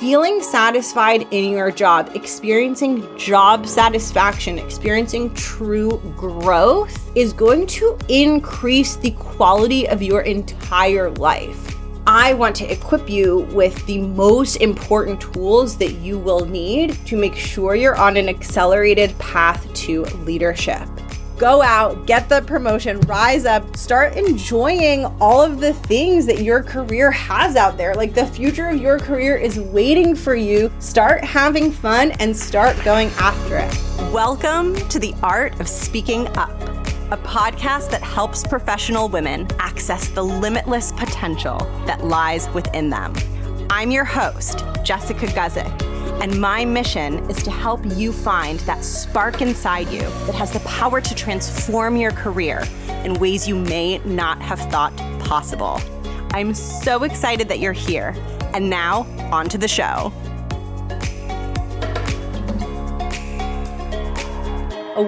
feeling satisfied in your job, experiencing job satisfaction, experiencing true growth is going to increase the quality of your entire life. I want to equip you with the most important tools that you will need to make sure you're on an accelerated path to leadership go out, get the promotion, rise up, start enjoying all of the things that your career has out there. Like the future of your career is waiting for you. Start having fun and start going after it. Welcome to the Art of Speaking Up, a podcast that helps professional women access the limitless potential that lies within them. I'm your host, Jessica Guzik and my mission is to help you find that spark inside you that has the power to transform your career in ways you may not have thought possible. I'm so excited that you're here. And now, on to the show.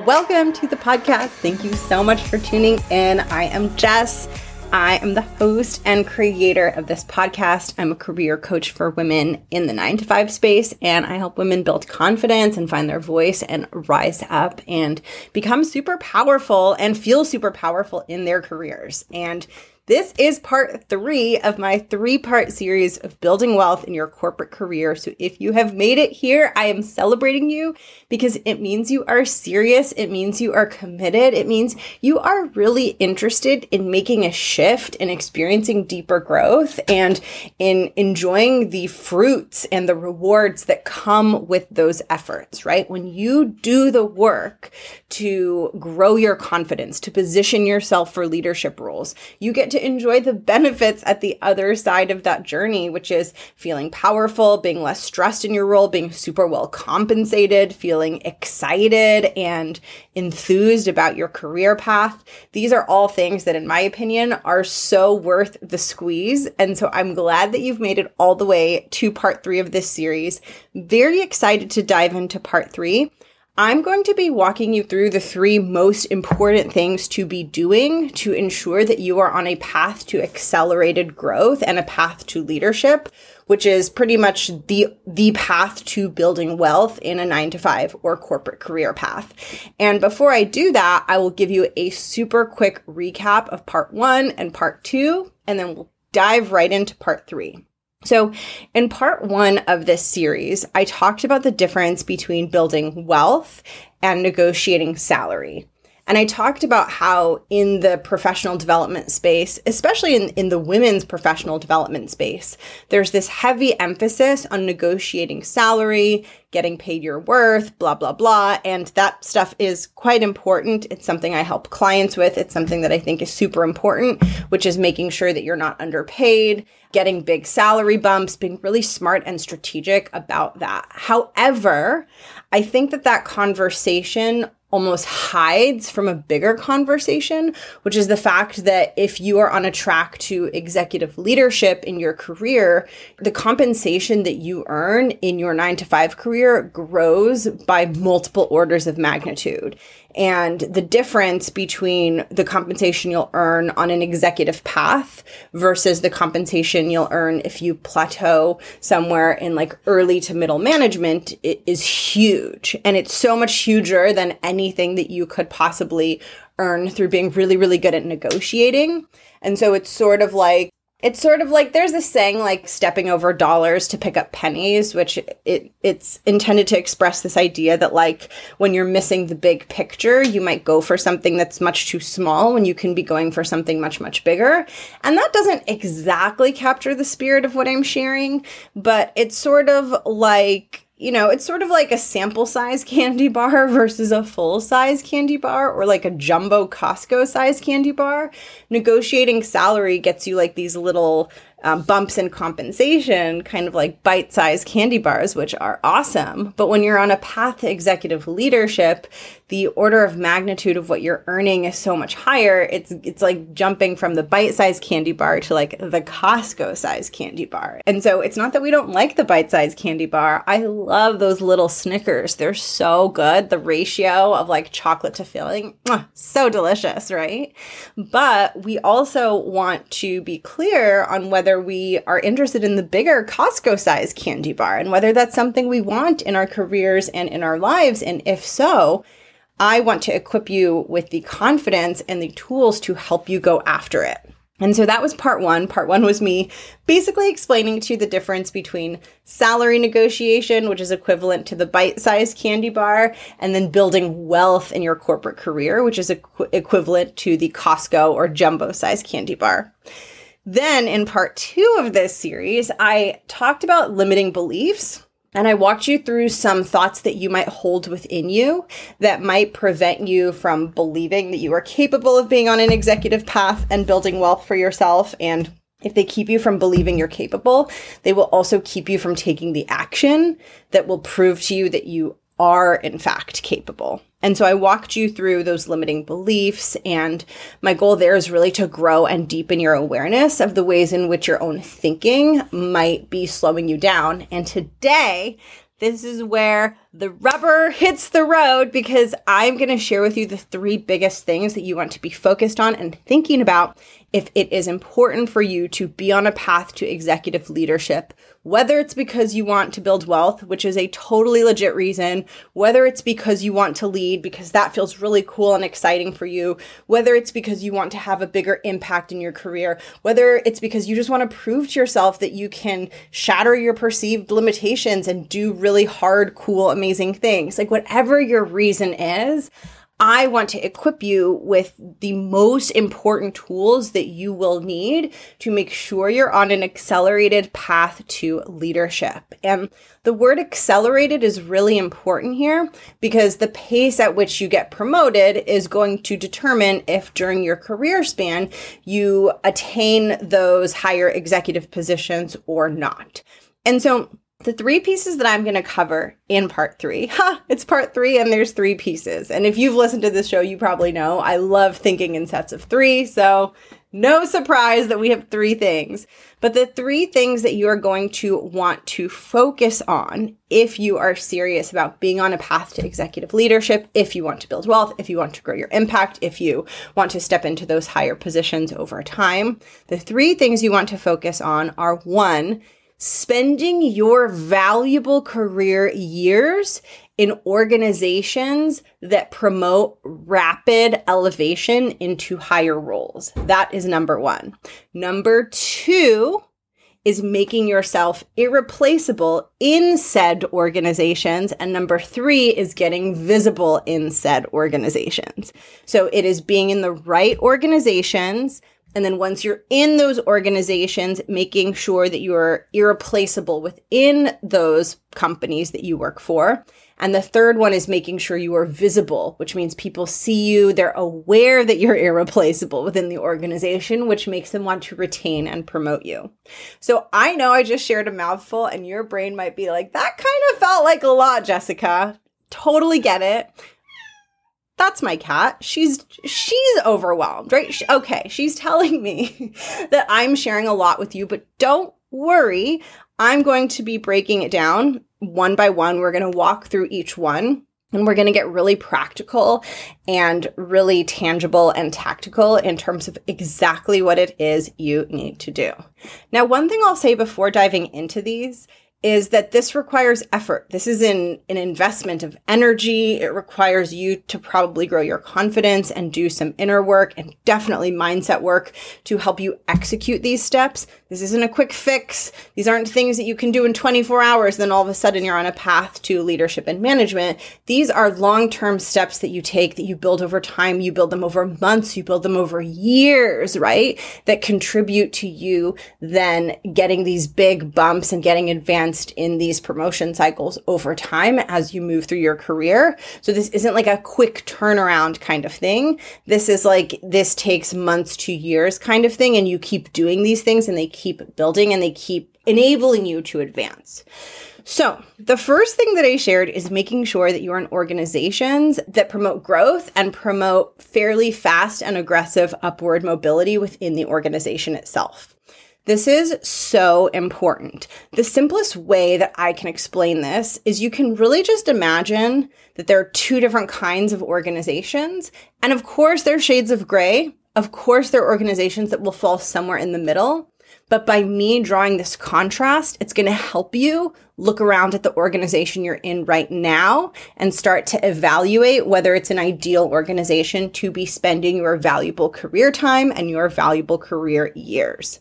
Welcome to the podcast. Thank you so much for tuning in. I am Jess. I am the host and creator of this podcast. I'm a career coach for women in the nine to five space, and I help women build confidence and find their voice and rise up and become super powerful and feel super powerful in their careers. And this is part three of my three part series of building wealth in your corporate career. So if you have made it here, I am celebrating you because it means you are serious. It means you are committed. It means you are really interested in making a shift and experiencing deeper growth and in enjoying the fruits and the rewards that come with those efforts, right? When you do the work to grow your confidence, to position yourself for leadership roles, you get to enjoy the benefits at the other side of that journey, which is feeling powerful, being less stressed in your role, being super well compensated, feeling excited and enthused about your career path. These are all things that, in my opinion, are so worth the squeeze. And so I'm glad that you've made it all the way to part three of this series. Very excited to dive into part three. I'm going to be walking you through the three most important things to be doing to ensure that you are on a path to accelerated growth and a path to leadership, which is pretty much the, the path to building wealth in a nine to five or corporate career path. And before I do that, I will give you a super quick recap of part one and part two, and then we'll dive right into part three. So, in part one of this series, I talked about the difference between building wealth and negotiating salary. And I talked about how in the professional development space, especially in, in the women's professional development space, there's this heavy emphasis on negotiating salary, getting paid your worth, blah, blah, blah. And that stuff is quite important. It's something I help clients with. It's something that I think is super important, which is making sure that you're not underpaid, getting big salary bumps, being really smart and strategic about that. However, I think that that conversation almost hides from a bigger conversation, which is the fact that if you are on a track to executive leadership in your career, the compensation that you earn in your nine to five career grows by multiple orders of magnitude and the difference between the compensation you'll earn on an executive path versus the compensation you'll earn if you plateau somewhere in like early to middle management is huge. And it's so much huger than anything that you could possibly earn through being really, really good at negotiating. And so it's sort of like it's sort of like there's this saying like stepping over dollars to pick up pennies which it it's intended to express this idea that like when you're missing the big picture you might go for something that's much too small when you can be going for something much much bigger. And that doesn't exactly capture the spirit of what i'm sharing but it's sort of like you know, it's sort of like a sample size candy bar versus a full size candy bar or like a jumbo Costco size candy bar. Negotiating salary gets you like these little um, bumps in compensation, kind of like bite sized candy bars, which are awesome. But when you're on a path to executive leadership, the order of magnitude of what you're earning is so much higher. It's it's like jumping from the bite-sized candy bar to like the Costco size candy bar. And so it's not that we don't like the bite-sized candy bar. I love those little Snickers. They're so good. The ratio of like chocolate to filling, so delicious, right? But we also want to be clear on whether we are interested in the bigger Costco size candy bar and whether that's something we want in our careers and in our lives. And if so, I want to equip you with the confidence and the tools to help you go after it. And so that was part one. Part one was me basically explaining to you the difference between salary negotiation, which is equivalent to the bite sized candy bar, and then building wealth in your corporate career, which is equ- equivalent to the Costco or jumbo sized candy bar. Then in part two of this series, I talked about limiting beliefs and I walked you through some thoughts that you might hold within you that might prevent you from believing that you are capable of being on an executive path and building wealth for yourself. And if they keep you from believing you're capable, they will also keep you from taking the action that will prove to you that you are in fact capable. And so I walked you through those limiting beliefs. And my goal there is really to grow and deepen your awareness of the ways in which your own thinking might be slowing you down. And today, this is where the rubber hits the road because I'm going to share with you the three biggest things that you want to be focused on and thinking about if it is important for you to be on a path to executive leadership, whether it's because you want to build wealth, which is a totally legit reason, whether it's because you want to lead because that feels really cool and exciting for you, whether it's because you want to have a bigger impact in your career, whether it's because you just want to prove to yourself that you can shatter your perceived limitations and do really hard, cool, amazing things. Like whatever your reason is, I want to equip you with the most important tools that you will need to make sure you're on an accelerated path to leadership. And the word accelerated is really important here because the pace at which you get promoted is going to determine if during your career span you attain those higher executive positions or not. And so the three pieces that I'm going to cover in part three. Ha! It's part three, and there's three pieces. And if you've listened to this show, you probably know I love thinking in sets of three. So, no surprise that we have three things. But the three things that you are going to want to focus on if you are serious about being on a path to executive leadership, if you want to build wealth, if you want to grow your impact, if you want to step into those higher positions over time, the three things you want to focus on are one, spending your valuable career years in organizations that promote rapid elevation into higher roles. That is number one. Number two is making yourself irreplaceable in said organizations. And number three is getting visible in said organizations. So it is being in the right organizations and then once you're in those organizations, making sure that you're irreplaceable within those companies that you work for. And the third one is making sure you are visible, which means people see you, they're aware that you're irreplaceable within the organization, which makes them want to retain and promote you. So I know I just shared a mouthful, and your brain might be like, that kind of felt like a lot, Jessica. Totally get it that's my cat. She's she's overwhelmed, right? She, okay, she's telling me that I'm sharing a lot with you, but don't worry. I'm going to be breaking it down one by one. We're going to walk through each one and we're going to get really practical and really tangible and tactical in terms of exactly what it is you need to do. Now, one thing I'll say before diving into these is that this requires effort. This is an, an investment of energy. It requires you to probably grow your confidence and do some inner work and definitely mindset work to help you execute these steps. This isn't a quick fix. These aren't things that you can do in 24 hours. Then all of a sudden you're on a path to leadership and management. These are long-term steps that you take that you build over time. You build them over months. You build them over years, right? That contribute to you then getting these big bumps and getting advanced advanced in these promotion cycles over time as you move through your career. So this isn't like a quick turnaround kind of thing. This is like, this takes months to years kind of thing. And you keep doing these things and they keep building and they keep enabling you to advance. So, the first thing that I shared is making sure that you're in organizations that promote growth and promote fairly fast and aggressive upward mobility within the organization itself. This is so important. The simplest way that I can explain this is you can really just imagine that there are two different kinds of organizations. And of course, there are shades of gray. Of course, there are organizations that will fall somewhere in the middle. But by me drawing this contrast, it's going to help you look around at the organization you're in right now and start to evaluate whether it's an ideal organization to be spending your valuable career time and your valuable career years.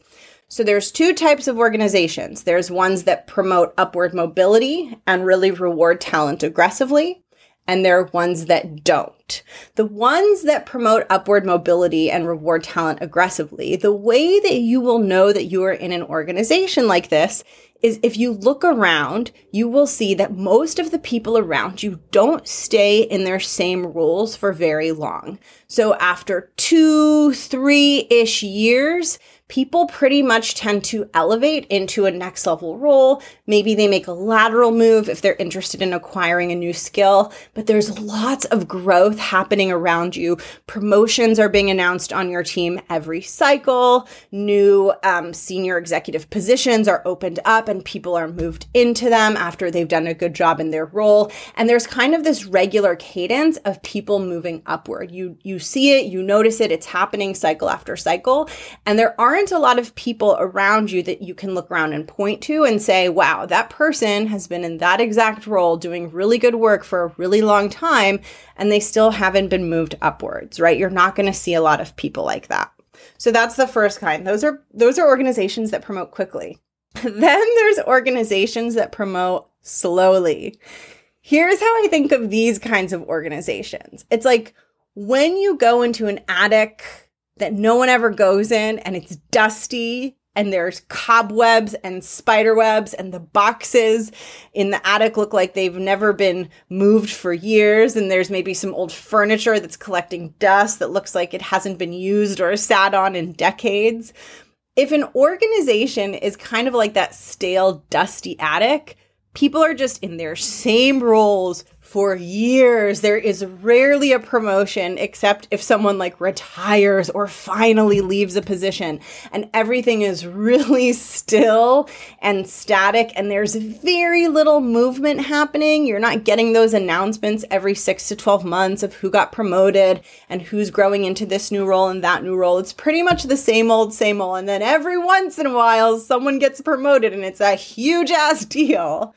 So there's two types of organizations. There's ones that promote upward mobility and really reward talent aggressively and there are ones that don't. The ones that promote upward mobility and reward talent aggressively, the way that you will know that you are in an organization like this is if you look around, you will see that most of the people around you don't stay in their same roles for very long. So after two, three ish years, people pretty much tend to elevate into a next level role. Maybe they make a lateral move if they're interested in acquiring a new skill, but there's lots of growth happening around you. Promotions are being announced on your team every cycle. New um, senior executive positions are opened up and people are moved into them after they've done a good job in their role. And there's kind of this regular cadence of people moving upward. You, you see it, you notice it, it's happening cycle after cycle. And there aren't aren't a lot of people around you that you can look around and point to and say, wow, that person has been in that exact role doing really good work for a really long time and they still haven't been moved upwards, right? You're not going to see a lot of people like that. So that's the first kind. Those are those are organizations that promote quickly. then there's organizations that promote slowly. Here's how I think of these kinds of organizations. It's like when you go into an attic that no one ever goes in and it's dusty and there's cobwebs and spider webs and the boxes in the attic look like they've never been moved for years. And there's maybe some old furniture that's collecting dust that looks like it hasn't been used or sat on in decades. If an organization is kind of like that stale dusty attic people are just in their same roles for years. There is rarely a promotion except if someone like retires or finally leaves a position and everything is really still and static and there's very little movement happening. You're not getting those announcements every 6 to 12 months of who got promoted and who's growing into this new role and that new role. It's pretty much the same old same old and then every once in a while someone gets promoted and it's a huge ass deal.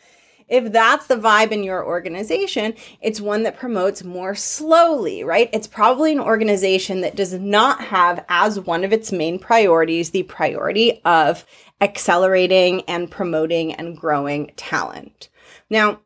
If that's the vibe in your organization, it's one that promotes more slowly, right? It's probably an organization that does not have as one of its main priorities the priority of accelerating and promoting and growing talent. Now,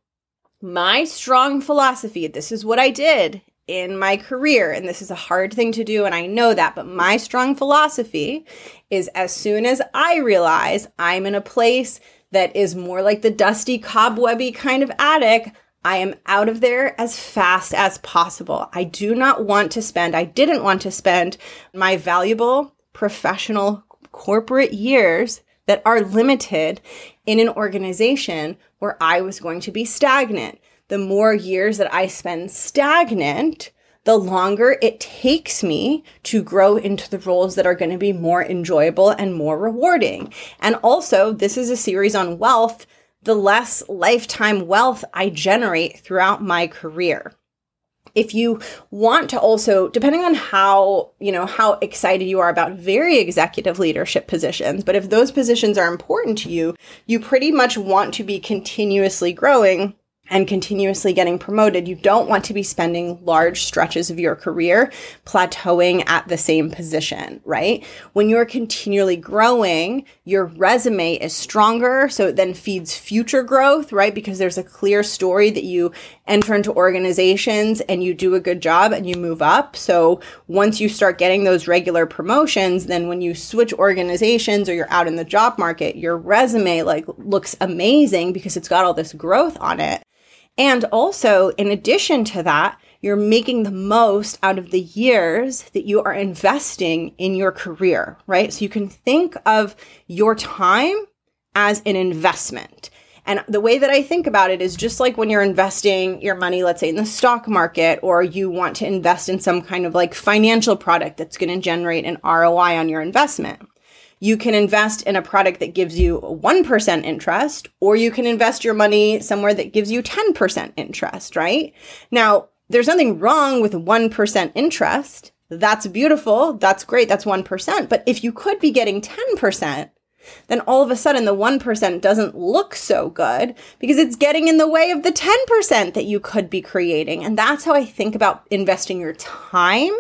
my strong philosophy, this is what I did in my career, and this is a hard thing to do, and I know that, but my strong philosophy is as soon as I realize I'm in a place that is more like the dusty, cobwebby kind of attic, I am out of there as fast as possible. I do not want to spend, I didn't want to spend my valuable professional corporate years that are limited in an organization where I was going to be stagnant. The more years that I spend stagnant, the longer it takes me to grow into the roles that are going to be more enjoyable and more rewarding. And also, this is a series on wealth, the less lifetime wealth I generate throughout my career if you want to also depending on how you know how excited you are about very executive leadership positions but if those positions are important to you you pretty much want to be continuously growing and continuously getting promoted, you don't want to be spending large stretches of your career plateauing at the same position, right? When you're continually growing, your resume is stronger. So it then feeds future growth, right? Because there's a clear story that you enter into organizations and you do a good job and you move up. So once you start getting those regular promotions, then when you switch organizations or you're out in the job market, your resume like looks amazing because it's got all this growth on it. And also, in addition to that, you're making the most out of the years that you are investing in your career, right? So you can think of your time as an investment. And the way that I think about it is just like when you're investing your money, let's say in the stock market, or you want to invest in some kind of like financial product that's going to generate an ROI on your investment. You can invest in a product that gives you 1% interest, or you can invest your money somewhere that gives you 10% interest, right? Now, there's nothing wrong with 1% interest. That's beautiful. That's great. That's 1%. But if you could be getting 10%, then all of a sudden the 1% doesn't look so good because it's getting in the way of the 10% that you could be creating. And that's how I think about investing your time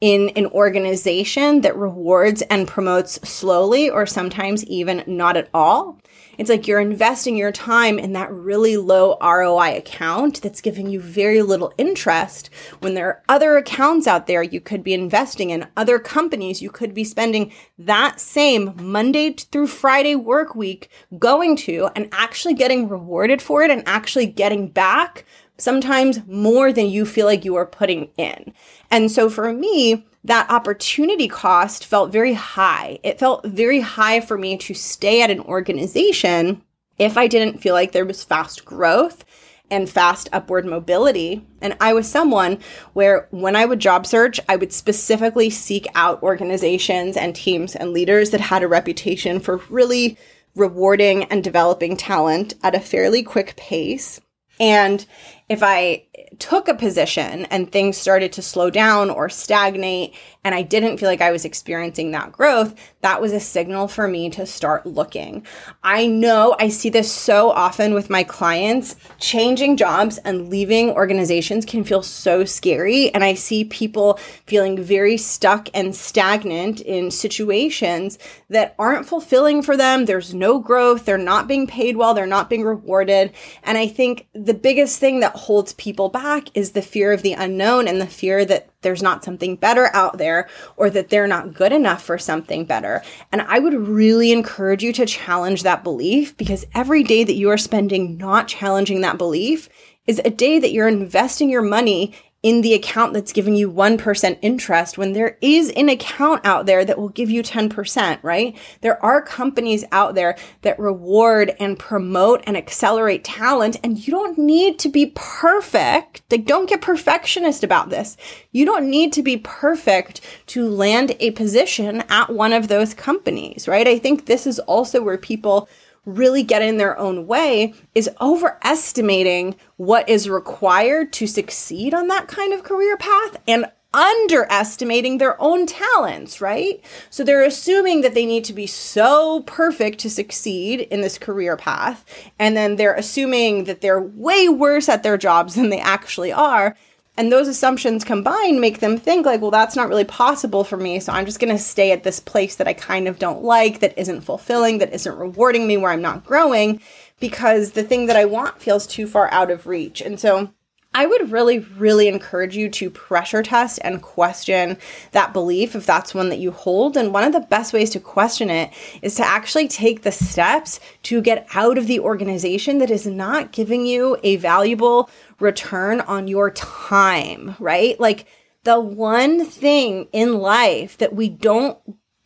in an organization that rewards and promotes slowly or sometimes even not at all. It's like you're investing your time in that really low ROI account that's giving you very little interest when there are other accounts out there you could be investing in, other companies you could be spending that same Monday through Friday work week going to and actually getting rewarded for it and actually getting back sometimes more than you feel like you are putting in. And so for me, that opportunity cost felt very high. It felt very high for me to stay at an organization if I didn't feel like there was fast growth and fast upward mobility. And I was someone where when I would job search, I would specifically seek out organizations and teams and leaders that had a reputation for really rewarding and developing talent at a fairly quick pace. And if I took a position and things started to slow down or stagnate and I didn't feel like I was experiencing that growth, that was a signal for me to start looking. I know I see this so often with my clients. Changing jobs and leaving organizations can feel so scary. And I see people feeling very stuck and stagnant in situations that aren't fulfilling for them. There's no growth. They're not being paid well. They're not being rewarded. And I think the biggest thing that holds people back is the fear of the unknown and the fear that there's not something better out there or that they're not good enough for something better. And I would really encourage you to challenge that belief because every day that you are spending not challenging that belief is a day that you're investing your money in the account that's giving you 1% interest when there is an account out there that will give you 10%, right? There are companies out there that reward and promote and accelerate talent, and you don't need to be perfect. Like, don't get perfectionist about this. You don't need to be perfect to land a position at one of those companies, right? I think this is also where people really get in their own way is overestimating what is required to succeed on that kind of career path and underestimating their own talents, right? So they're assuming that they need to be so perfect to succeed in this career path. And then they're assuming that they're way worse at their jobs than they actually are. And those assumptions combined make them think, like, well, that's not really possible for me. So I'm just going to stay at this place that I kind of don't like, that isn't fulfilling, that isn't rewarding me, where I'm not growing, because the thing that I want feels too far out of reach. And so I would really, really encourage you to pressure test and question that belief if that's one that you hold. And one of the best ways to question it is to actually take the steps to get out of the organization that is not giving you a valuable return on your time, right? Like the one thing in life that we don't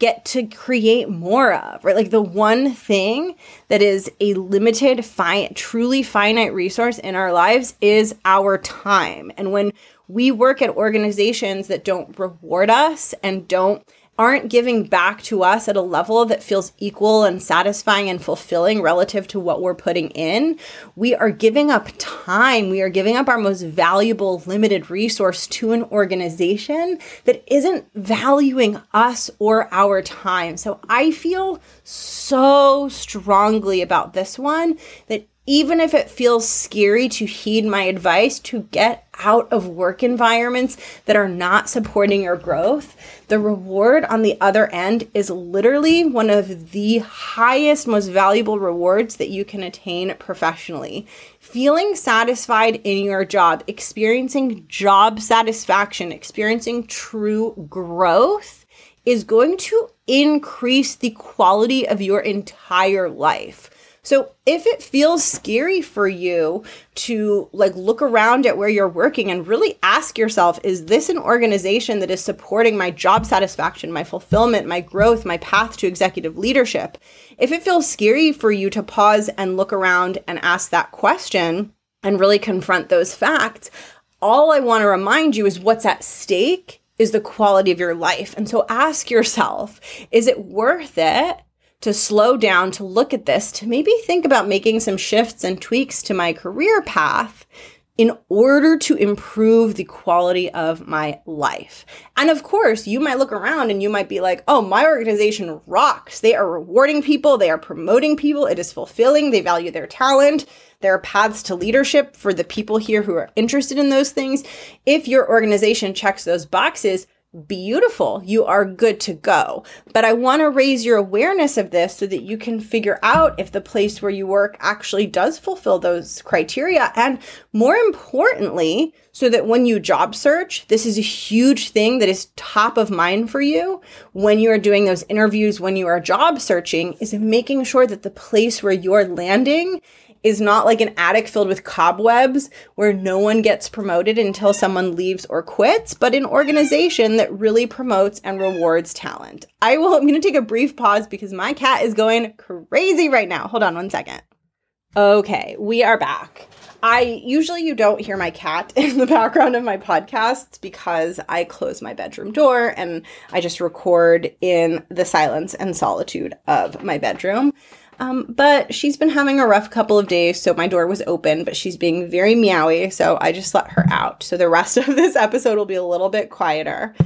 get to create more of, right? Like the one thing that is a limited, fi- truly finite resource in our lives is our time. And when we work at organizations that don't reward us and don't aren't giving back to us at a level that feels equal and satisfying and fulfilling relative to what we're putting in, we are giving up time. We are giving up our most valuable limited resource to an organization that isn't valuing us or our time. So I feel so strongly about this one that even if it feels scary to heed my advice to get out of work environments that are not supporting your growth, the reward on the other end is literally one of the highest, most valuable rewards that you can attain professionally. Feeling satisfied in your job, experiencing job satisfaction, experiencing true growth is going to increase the quality of your entire life. So if it feels scary for you to like look around at where you're working and really ask yourself, is this an organization that is supporting my job satisfaction, my fulfillment, my growth, my path to executive leadership? If it feels scary for you to pause and look around and ask that question and really confront those facts, all I want to remind you is what's at stake is the quality of your life. And so ask yourself, is it worth it to slow down, to look at this, to maybe think about making some shifts and tweaks to my career path in order to improve the quality of my life. And of course, you might look around and you might be like, oh, my organization rocks. They are rewarding people, they are promoting people, it is fulfilling, they value their talent. There are paths to leadership for the people here who are interested in those things. If your organization checks those boxes, beautiful. You are good to go. But I want to raise your awareness of this so that you can figure out if the place where you work actually does fulfill those criteria. And more importantly, so that when you job search, this is a huge thing that is top of mind for you when you are doing those interviews, when you are job searching, is making sure that the place where you're landing is not like an attic filled with cobwebs where no one gets promoted until someone leaves or quits, but an organization that really promotes and rewards talent. I will, I'm going to take a brief pause because my cat is going crazy right now. Hold on one second. Okay, we are back. I usually you don't hear my cat in the background of my podcasts because I close my bedroom door and I just record in the silence and solitude of my bedroom. Um, but she's been having a rough couple of days, so my door was open, but she's being very meowy, so I just let her out. So the rest of this episode will be a little bit quieter.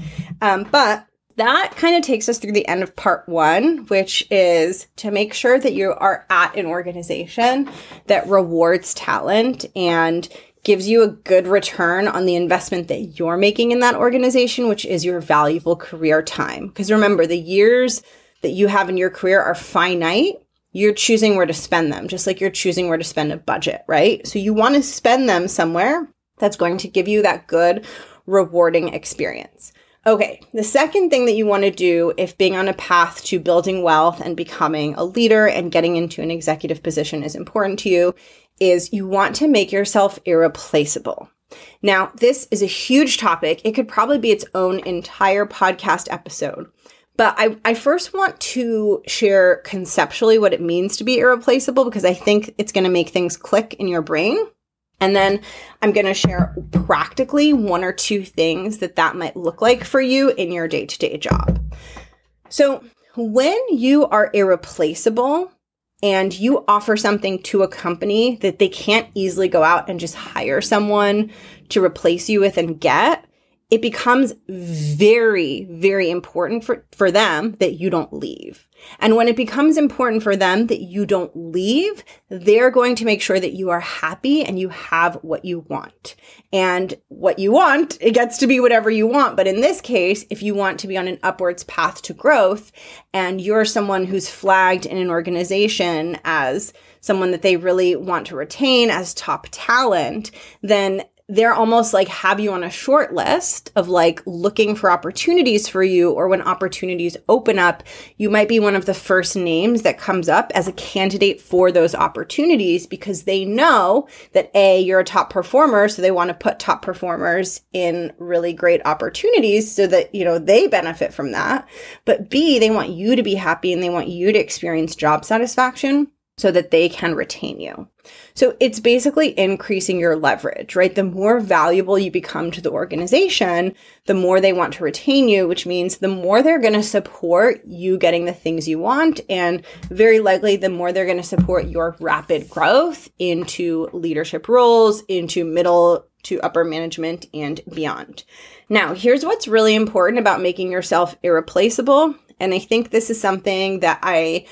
Um, but that kind of takes us through the end of part one, which is to make sure that you are at an organization that rewards talent and gives you a good return on the investment that you're making in that organization, which is your valuable career time. Because remember, the years that you have in your career are finite you're choosing where to spend them, just like you're choosing where to spend a budget, right? So you want to spend them somewhere that's going to give you that good, rewarding experience. Okay, the second thing that you want to do if being on a path to building wealth and becoming a leader and getting into an executive position is important to you is you want to make yourself irreplaceable. Now, this is a huge topic. It could probably be its own entire podcast episode. But I, I first want to share conceptually what it means to be irreplaceable because I think it's going to make things click in your brain. And then I'm going to share practically one or two things that that might look like for you in your day to day job. So, when you are irreplaceable and you offer something to a company that they can't easily go out and just hire someone to replace you with and get, it becomes very, very important for, for them that you don't leave. And when it becomes important for them that you don't leave, they're going to make sure that you are happy and you have what you want. And what you want, it gets to be whatever you want. But in this case, if you want to be on an upwards path to growth and you're someone who's flagged in an organization as someone that they really want to retain as top talent, then they're almost like have you on a short list of like looking for opportunities for you or when opportunities open up you might be one of the first names that comes up as a candidate for those opportunities because they know that a you're a top performer so they want to put top performers in really great opportunities so that you know they benefit from that. But b they want you to be happy and they want you to experience job satisfaction so that they can retain you. So it's basically increasing your leverage, right? The more valuable you become to the organization, the more they want to retain you, which means the more they're going to support you getting the things you want. And very likely, the more they're going to support your rapid growth into leadership roles, into middle to upper management and beyond. Now, here's what's really important about making yourself irreplaceable. And I think this is something that I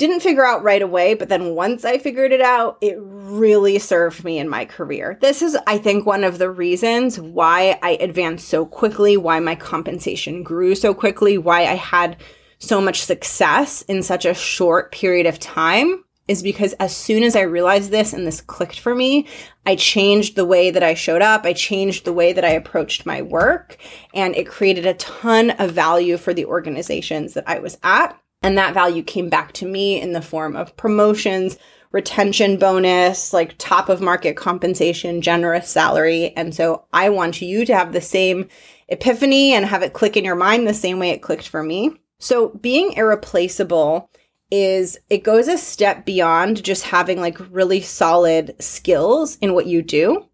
didn't figure out right away, but then once I figured it out, it really served me in my career. This is, I think, one of the reasons why I advanced so quickly, why my compensation grew so quickly, why I had so much success in such a short period of time is because as soon as I realized this and this clicked for me, I changed the way that I showed up. I changed the way that I approached my work and it created a ton of value for the organizations that I was at And that value came back to me in the form of promotions, retention bonus, like top of market compensation, generous salary. And so I want you to have the same epiphany and have it click in your mind the same way it clicked for me. So being irreplaceable is it goes a step beyond just having like really solid skills in what you do.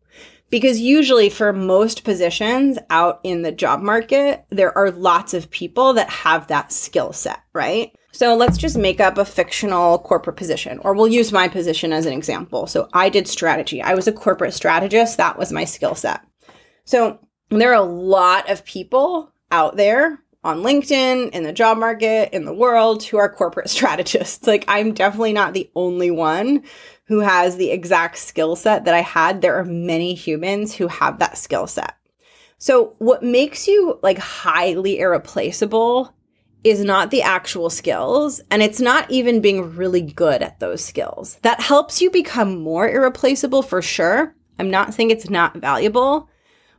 Because usually for most positions out in the job market, there are lots of people that have that skill set, right? So let's just make up a fictional corporate position, or we'll use my position as an example. So I did strategy. I was a corporate strategist. That was my skill set. So there are a lot of people out there on LinkedIn, in the job market, in the world who are corporate strategists. Like I'm definitely not the only one who has the exact skill set that I had. There are many humans who have that skill set. So what makes you like highly irreplaceable is not the actual skills and it's not even being really good at those skills. That helps you become more irreplaceable for sure. I'm not saying it's not valuable,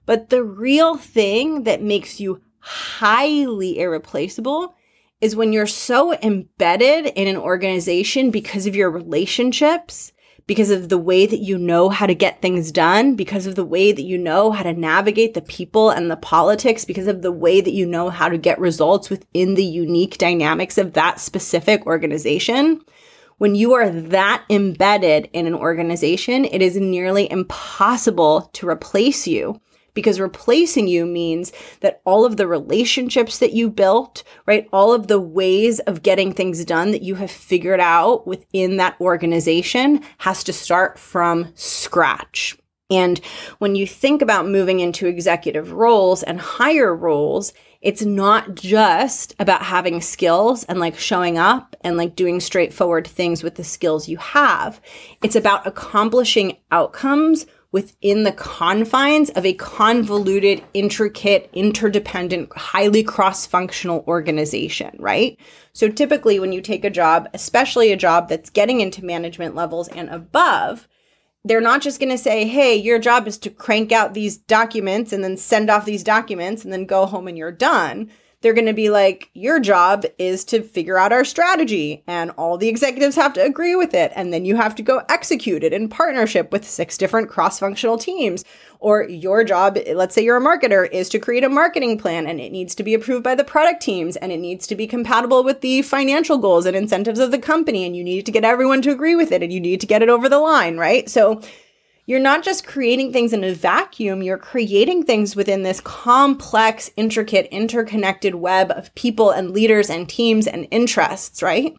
but the real thing that makes you highly irreplaceable is when you're so embedded in an organization because of your relationships because of the way that you know how to get things done, because of the way that you know how to navigate the people and the politics, because of the way that you know how to get results within the unique dynamics of that specific organization. When you are that embedded in an organization, it is nearly impossible to replace you because replacing you means that all of the relationships that you built, right? All of the ways of getting things done that you have figured out within that organization has to start from scratch. And when you think about moving into executive roles and higher roles, it's not just about having skills and like showing up and like doing straightforward things with the skills you have. It's about accomplishing outcomes within the confines of a convoluted, intricate, interdependent, highly cross functional organization, right? So typically, when you take a job, especially a job that's getting into management levels and above, they're not just going to say, hey, your job is to crank out these documents and then send off these documents and then go home and you're done they're going to be like, your job is to figure out our strategy, and all the executives have to agree with it. And then you have to go execute it in partnership with six different cross functional teams. Or your job, let's say you're a marketer, is to create a marketing plan and it needs to be approved by the product teams and it needs to be compatible with the financial goals and incentives of the company. And you need to get everyone to agree with it and you need to get it over the line, right? So, you're not just creating things in a vacuum, you're creating things within this complex, intricate, interconnected web of people and leaders and teams and interests, right?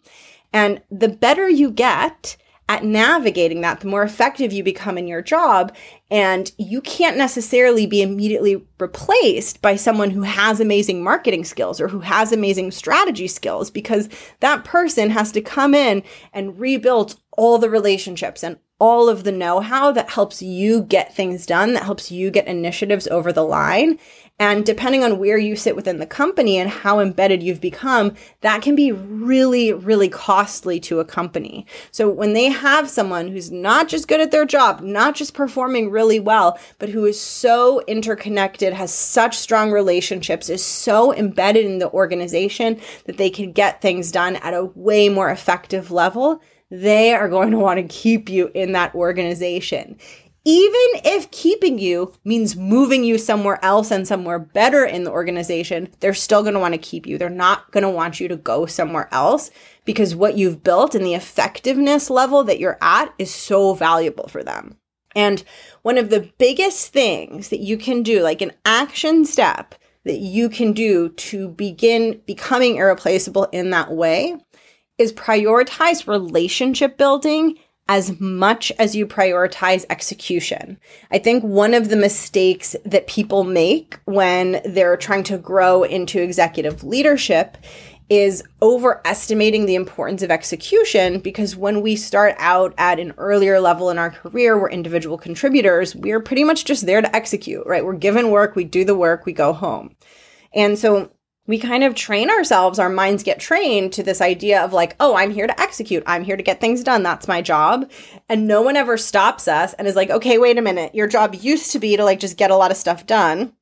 And the better you get at navigating that, the more effective you become in your job. And you can't necessarily be immediately replaced by someone who has amazing marketing skills or who has amazing strategy skills because that person has to come in and rebuild all the relationships and all of the know how that helps you get things done, that helps you get initiatives over the line. And depending on where you sit within the company and how embedded you've become, that can be really, really costly to a company. So when they have someone who's not just good at their job, not just performing really well, but who is so interconnected, has such strong relationships, is so embedded in the organization that they can get things done at a way more effective level, they are going to want to keep you in that organization. Even if keeping you means moving you somewhere else and somewhere better in the organization, they're still going to want to keep you. They're not going to want you to go somewhere else because what you've built and the effectiveness level that you're at is so valuable for them. And one of the biggest things that you can do, like an action step that you can do to begin becoming irreplaceable in that way, is prioritize relationship building as much as you prioritize execution. I think one of the mistakes that people make when they're trying to grow into executive leadership is overestimating the importance of execution because when we start out at an earlier level in our career, we're individual contributors, we're pretty much just there to execute, right? We're given work, we do the work, we go home. And so we kind of train ourselves, our minds get trained to this idea of like, oh, I'm here to execute. I'm here to get things done. That's my job. And no one ever stops us and is like, okay, wait a minute. Your job used to be to like just get a lot of stuff done.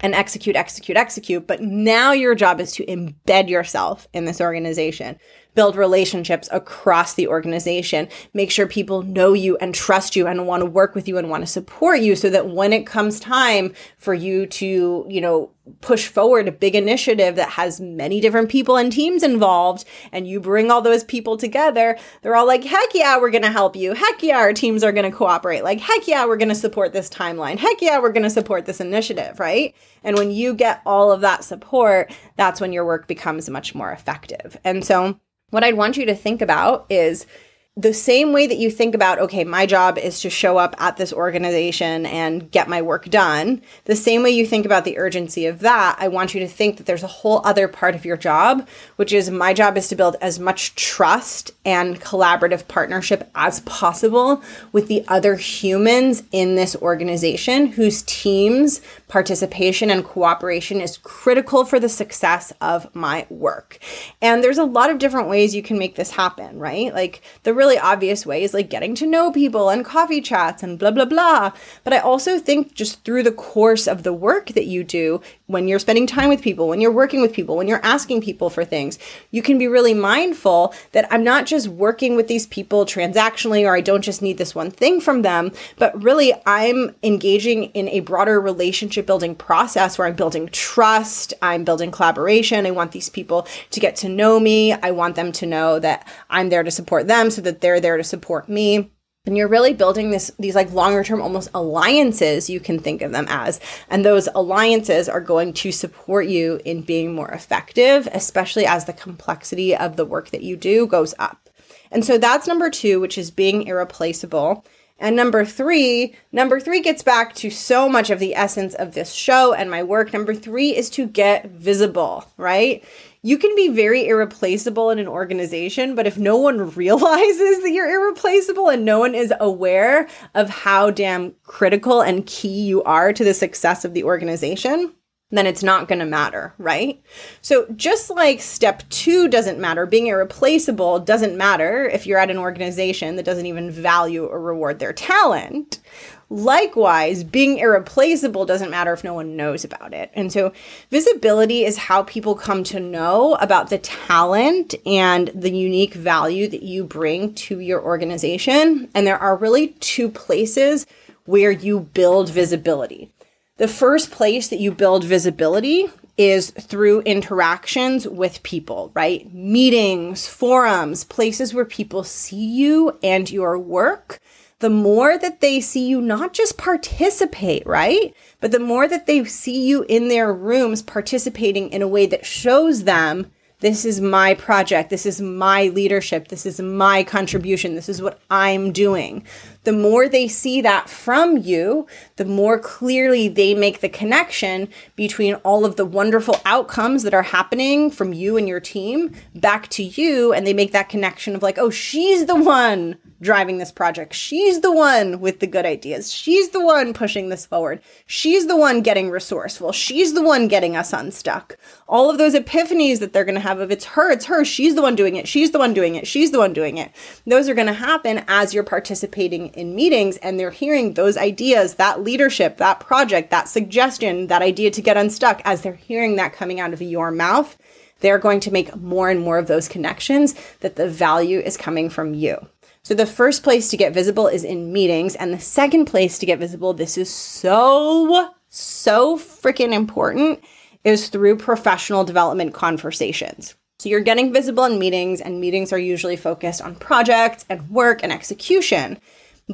and execute, execute, execute. But now your job is to embed yourself in this organization build relationships across the organization, make sure people know you and trust you and want to work with you and want to support you so that when it comes time for you to, you know, push forward a big initiative that has many different people and teams involved and you bring all those people together, they're all like, heck yeah, we're going to help you. Heck yeah, our teams are going to cooperate. Like, heck yeah, we're going to support this timeline. Heck yeah, we're going to support this initiative, right? And when you get all of that support, that's when your work becomes much more effective. And so what I'd want you to think about is the same way that you think about, okay, my job is to show up at this organization and get my work done, the same way you think about the urgency of that, I want you to think that there's a whole other part of your job, which is my job is to build as much trust and collaborative partnership as possible with the other humans in this organization whose teams participation and cooperation is critical for the success of my work. And there's a lot of different ways you can make this happen, right? Like the really obvious way is like getting to know people and coffee chats and blah, blah, blah. But I also think just through the course of the work that you do, when you're spending time with people, when you're working with people, when you're asking people for things, you can be really mindful that I'm not just working with these people transactionally or I don't just need this one thing from them, but really I'm engaging in a broader relationship building process where I'm building trust, I'm building collaboration. I want these people to get to know me. I want them to know that I'm there to support them so that they're there to support me. And you're really building this these like longer term almost alliances you can think of them as. And those alliances are going to support you in being more effective especially as the complexity of the work that you do goes up. And so that's number 2 which is being irreplaceable and number three, number three gets back to so much of the essence of this show and my work. Number three is to get visible, right? You can be very irreplaceable in an organization, but if no one realizes that you're irreplaceable and no one is aware of how damn critical and key you are to the success of the organization, then it's not going to matter, right? So, just like step two doesn't matter, being irreplaceable doesn't matter if you're at an organization that doesn't even value or reward their talent. Likewise, being irreplaceable doesn't matter if no one knows about it. And so, visibility is how people come to know about the talent and the unique value that you bring to your organization. And there are really two places where you build visibility. The first place that you build visibility is through interactions with people, right? Meetings, forums, places where people see you and your work. The more that they see you not just participate, right? But the more that they see you in their rooms participating in a way that shows them this is my project. This is my leadership. This is my contribution. This is what I'm doing. The more they see that from you, the more clearly they make the connection between all of the wonderful outcomes that are happening from you and your team back to you. And they make that connection of like, oh, she's the one driving this project. She's the one with the good ideas. She's the one pushing this forward. She's the one getting resourceful. She's the one getting us unstuck. All of those epiphanies that they're going to have of it's her, it's her, she's the one doing it, she's the one doing it, she's the one doing it. Those are going to happen as you're participating in meetings and they're hearing those ideas, that leadership, that project, that suggestion, that idea to get unstuck as they're hearing that coming out of your mouth they're going to make more and more of those connections that the value is coming from you. So the first place to get visible is in meetings. And the second place to get visible, this is so, so freaking important, is through professional development conversations. So you're getting visible in meetings, and meetings are usually focused on projects and work and execution.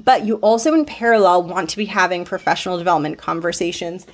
But you also, in parallel, want to be having professional development conversations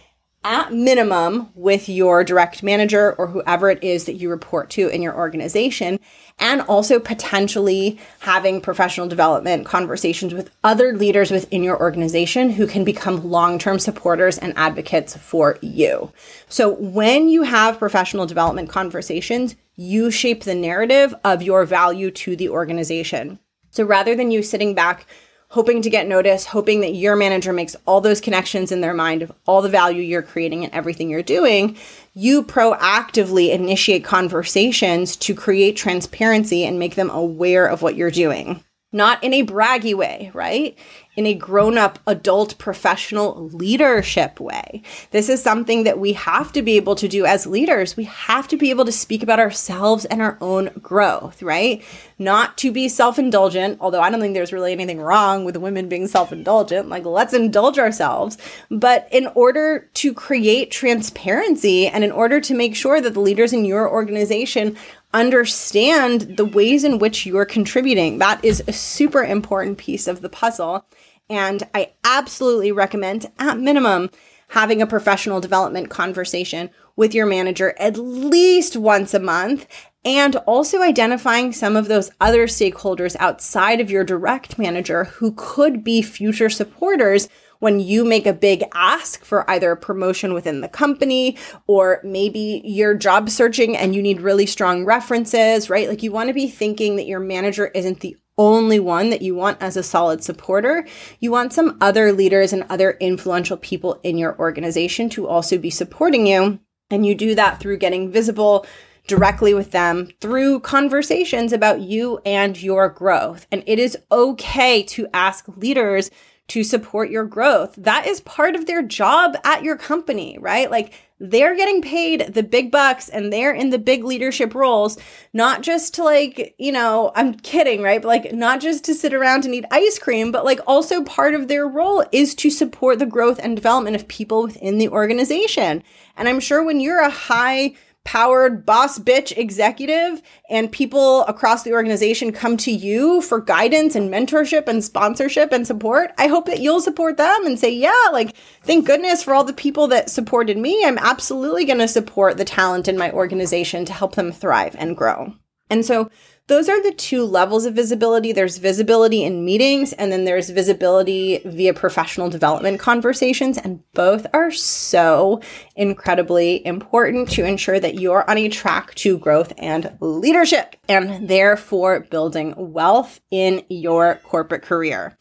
at minimum with your direct manager or whoever it is that you report to in your organization, and also potentially having professional development conversations with other leaders within your organization who can become long term supporters and advocates for you. So, when you have professional development conversations, you shape the narrative of your value to the organization. So, rather than you sitting back hoping to get noticed, hoping that your manager makes all those connections in their mind of all the value you're creating and everything you're doing, you proactively initiate conversations to create transparency and make them aware of what you're doing. Not in a braggy way, right? In a grown up adult professional leadership way. This is something that we have to be able to do as leaders. We have to be able to speak about ourselves and our own growth, right? Not to be self indulgent, although I don't think there's really anything wrong with women being self indulgent. Like, let's indulge ourselves. But in order to create transparency and in order to make sure that the leaders in your organization understand the ways in which you're contributing. That is a super important piece of the puzzle. And I absolutely recommend, at minimum, having a professional development conversation with your manager at least once a month and also identifying some of those other stakeholders outside of your direct manager who could be future supporters when you make a big ask for either a promotion within the company or maybe you're job searching and you need really strong references, right? Like you want to be thinking that your manager isn't the only one that you want as a solid supporter. You want some other leaders and other influential people in your organization to also be supporting you. And you do that through getting visible directly with them through conversations about you and your growth. And it is okay to ask leaders to support your growth. That is part of their job at your company, right? Like they're getting paid the big bucks and they're in the big leadership roles, not just to like, you know, I'm kidding, right? But like not just to sit around and eat ice cream, but like also part of their role is to support the growth and development of people within the organization. And I'm sure when you're a high powered boss bitch executive and people across the organization come to you for guidance and mentorship and sponsorship and support, I hope that you'll support them and say, yeah, like, thank goodness for all the people that supported me. I'm absolutely going to support the talent in my organization to help them thrive and grow. And so those are the two levels of visibility. There's visibility in meetings, and then there's visibility via professional development conversations. And both are so incredibly important to ensure that you're on a track to growth and leadership, and therefore building wealth in your corporate career.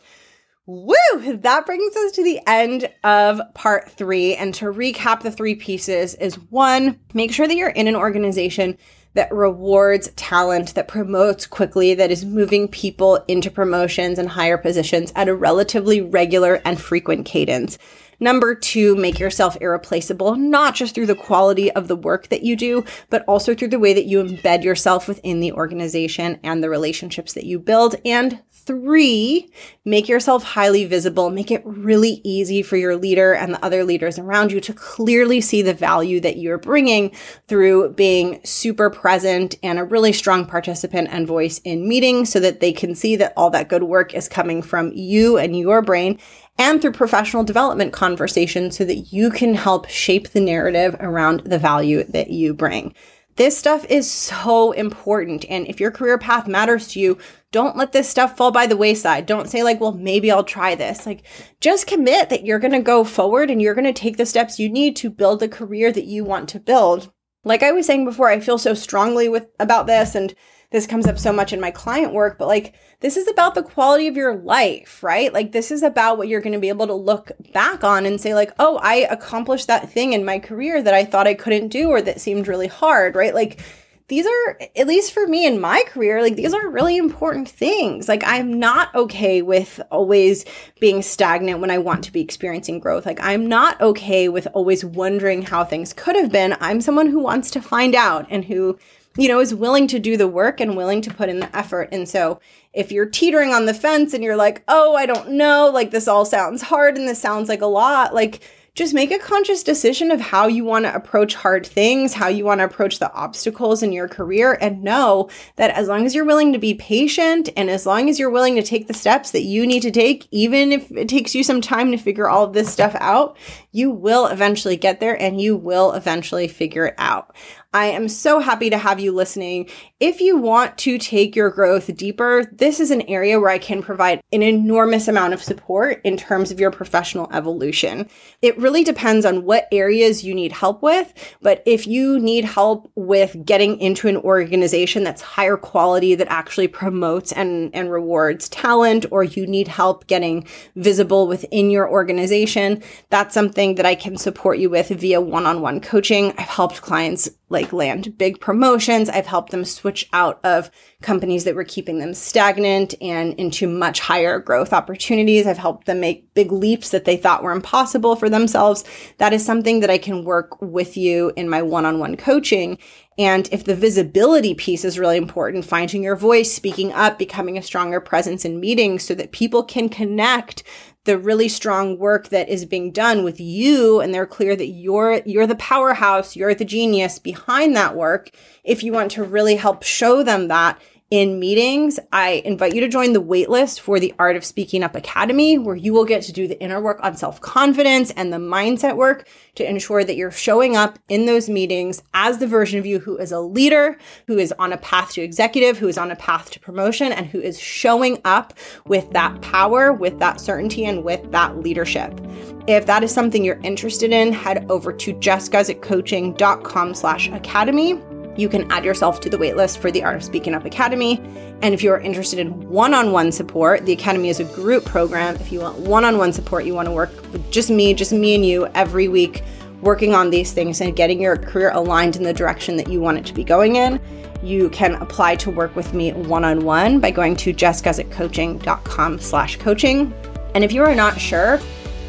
Woo! That brings us to the end of part three. And to recap the three pieces is one, make sure that you're in an organization that rewards talent, that promotes quickly, that is moving people into promotions and higher positions at a relatively regular and frequent cadence. Number two, make yourself irreplaceable, not just through the quality of the work that you do, but also through the way that you embed yourself within the organization and the relationships that you build. And three, make yourself highly visible. Make it really easy for your leader and the other leaders around you to clearly see the value that you're bringing through being super present and a really strong participant and voice in meetings so that they can see that all that good work is coming from you and your brain and through professional development conversations so that you can help shape the narrative around the value that you bring. This stuff is so important. And if your career path matters to you, don't let this stuff fall by the wayside. Don't say, like, well, maybe I'll try this. Like, just commit that you're going to go forward and you're going to take the steps you need to build the career that you want to build. Like I was saying before, I feel so strongly with about this and this comes up so much in my client work, but like this is about the quality of your life, right? Like this is about what you're going to be able to look back on and say like, "Oh, I accomplished that thing in my career that I thought I couldn't do or that seemed really hard," right? Like these are at least for me in my career like these are really important things. Like i'm not okay with always being stagnant when i want to be experiencing growth. Like i'm not okay with always wondering how things could have been. I'm someone who wants to find out and who you know, is willing to do the work and willing to put in the effort. And so if you're teetering on the fence and you're like, oh, I don't know, like this all sounds hard and this sounds like a lot, like just make a conscious decision of how you want to approach hard things, how you want to approach the obstacles in your career, and know that as long as you're willing to be patient and as long as you're willing to take the steps that you need to take, even if it takes you some time to figure all of this stuff out, you will eventually get there and you will eventually figure it out. I am so happy to have you listening. If you want to take your growth deeper, this is an area where I can provide an enormous amount of support in terms of your professional evolution. It really depends on what areas you need help with, but if you need help with getting into an organization that's higher quality that actually promotes and, and rewards talent, or you need help getting visible within your organization, that's something that I can support you with via one on one coaching. I've helped clients like land big promotions. I've helped them switch coach out of companies that were keeping them stagnant and into much higher growth opportunities. I've helped them make big leaps that they thought were impossible for themselves. That is something that I can work with you in my one on one coaching. And if the visibility piece is really important, finding your voice, speaking up, becoming a stronger presence in meetings so that people can connect the really strong work that is being done with you and they're clear that you're you're the powerhouse you're the genius behind that work. If you want to really help show them that in meetings, I invite you to join the waitlist for the Art of Speaking Up Academy, where you will get to do the inner work on self confidence and the mindset work to ensure that you're showing up in those meetings as the version of you who is a leader, who is on a path to executive, who is on a path to promotion, and who is showing up with that power, with that certainty, and with that leadership. If that is something you're interested in, head over to jessguzikcoaching.com slash academy you can add yourself to the waitlist for the Art of Speaking Up Academy. And if you are interested in one on one support, the Academy is a group program. If you want one on one support, you want to work with just me, just me and you every week, working on these things and getting your career aligned in the direction that you want it to be going in, you can apply to work with me one on one by going to jessguzikcoaching.com slash coaching. And if you are not sure,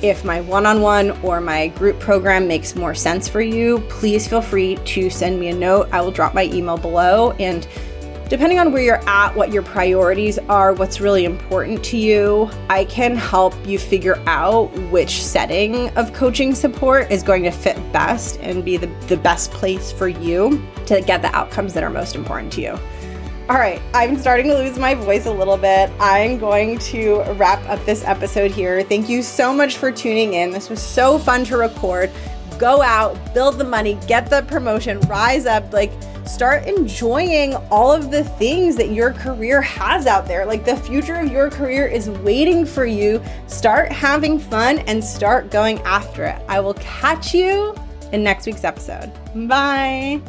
if my one on one or my group program makes more sense for you, please feel free to send me a note. I will drop my email below. And depending on where you're at, what your priorities are, what's really important to you, I can help you figure out which setting of coaching support is going to fit best and be the, the best place for you to get the outcomes that are most important to you. All right, I'm starting to lose my voice a little bit. I'm going to wrap up this episode here. Thank you so much for tuning in. This was so fun to record. Go out, build the money, get the promotion, rise up, like start enjoying all of the things that your career has out there. Like the future of your career is waiting for you. Start having fun and start going after it. I will catch you in next week's episode. Bye.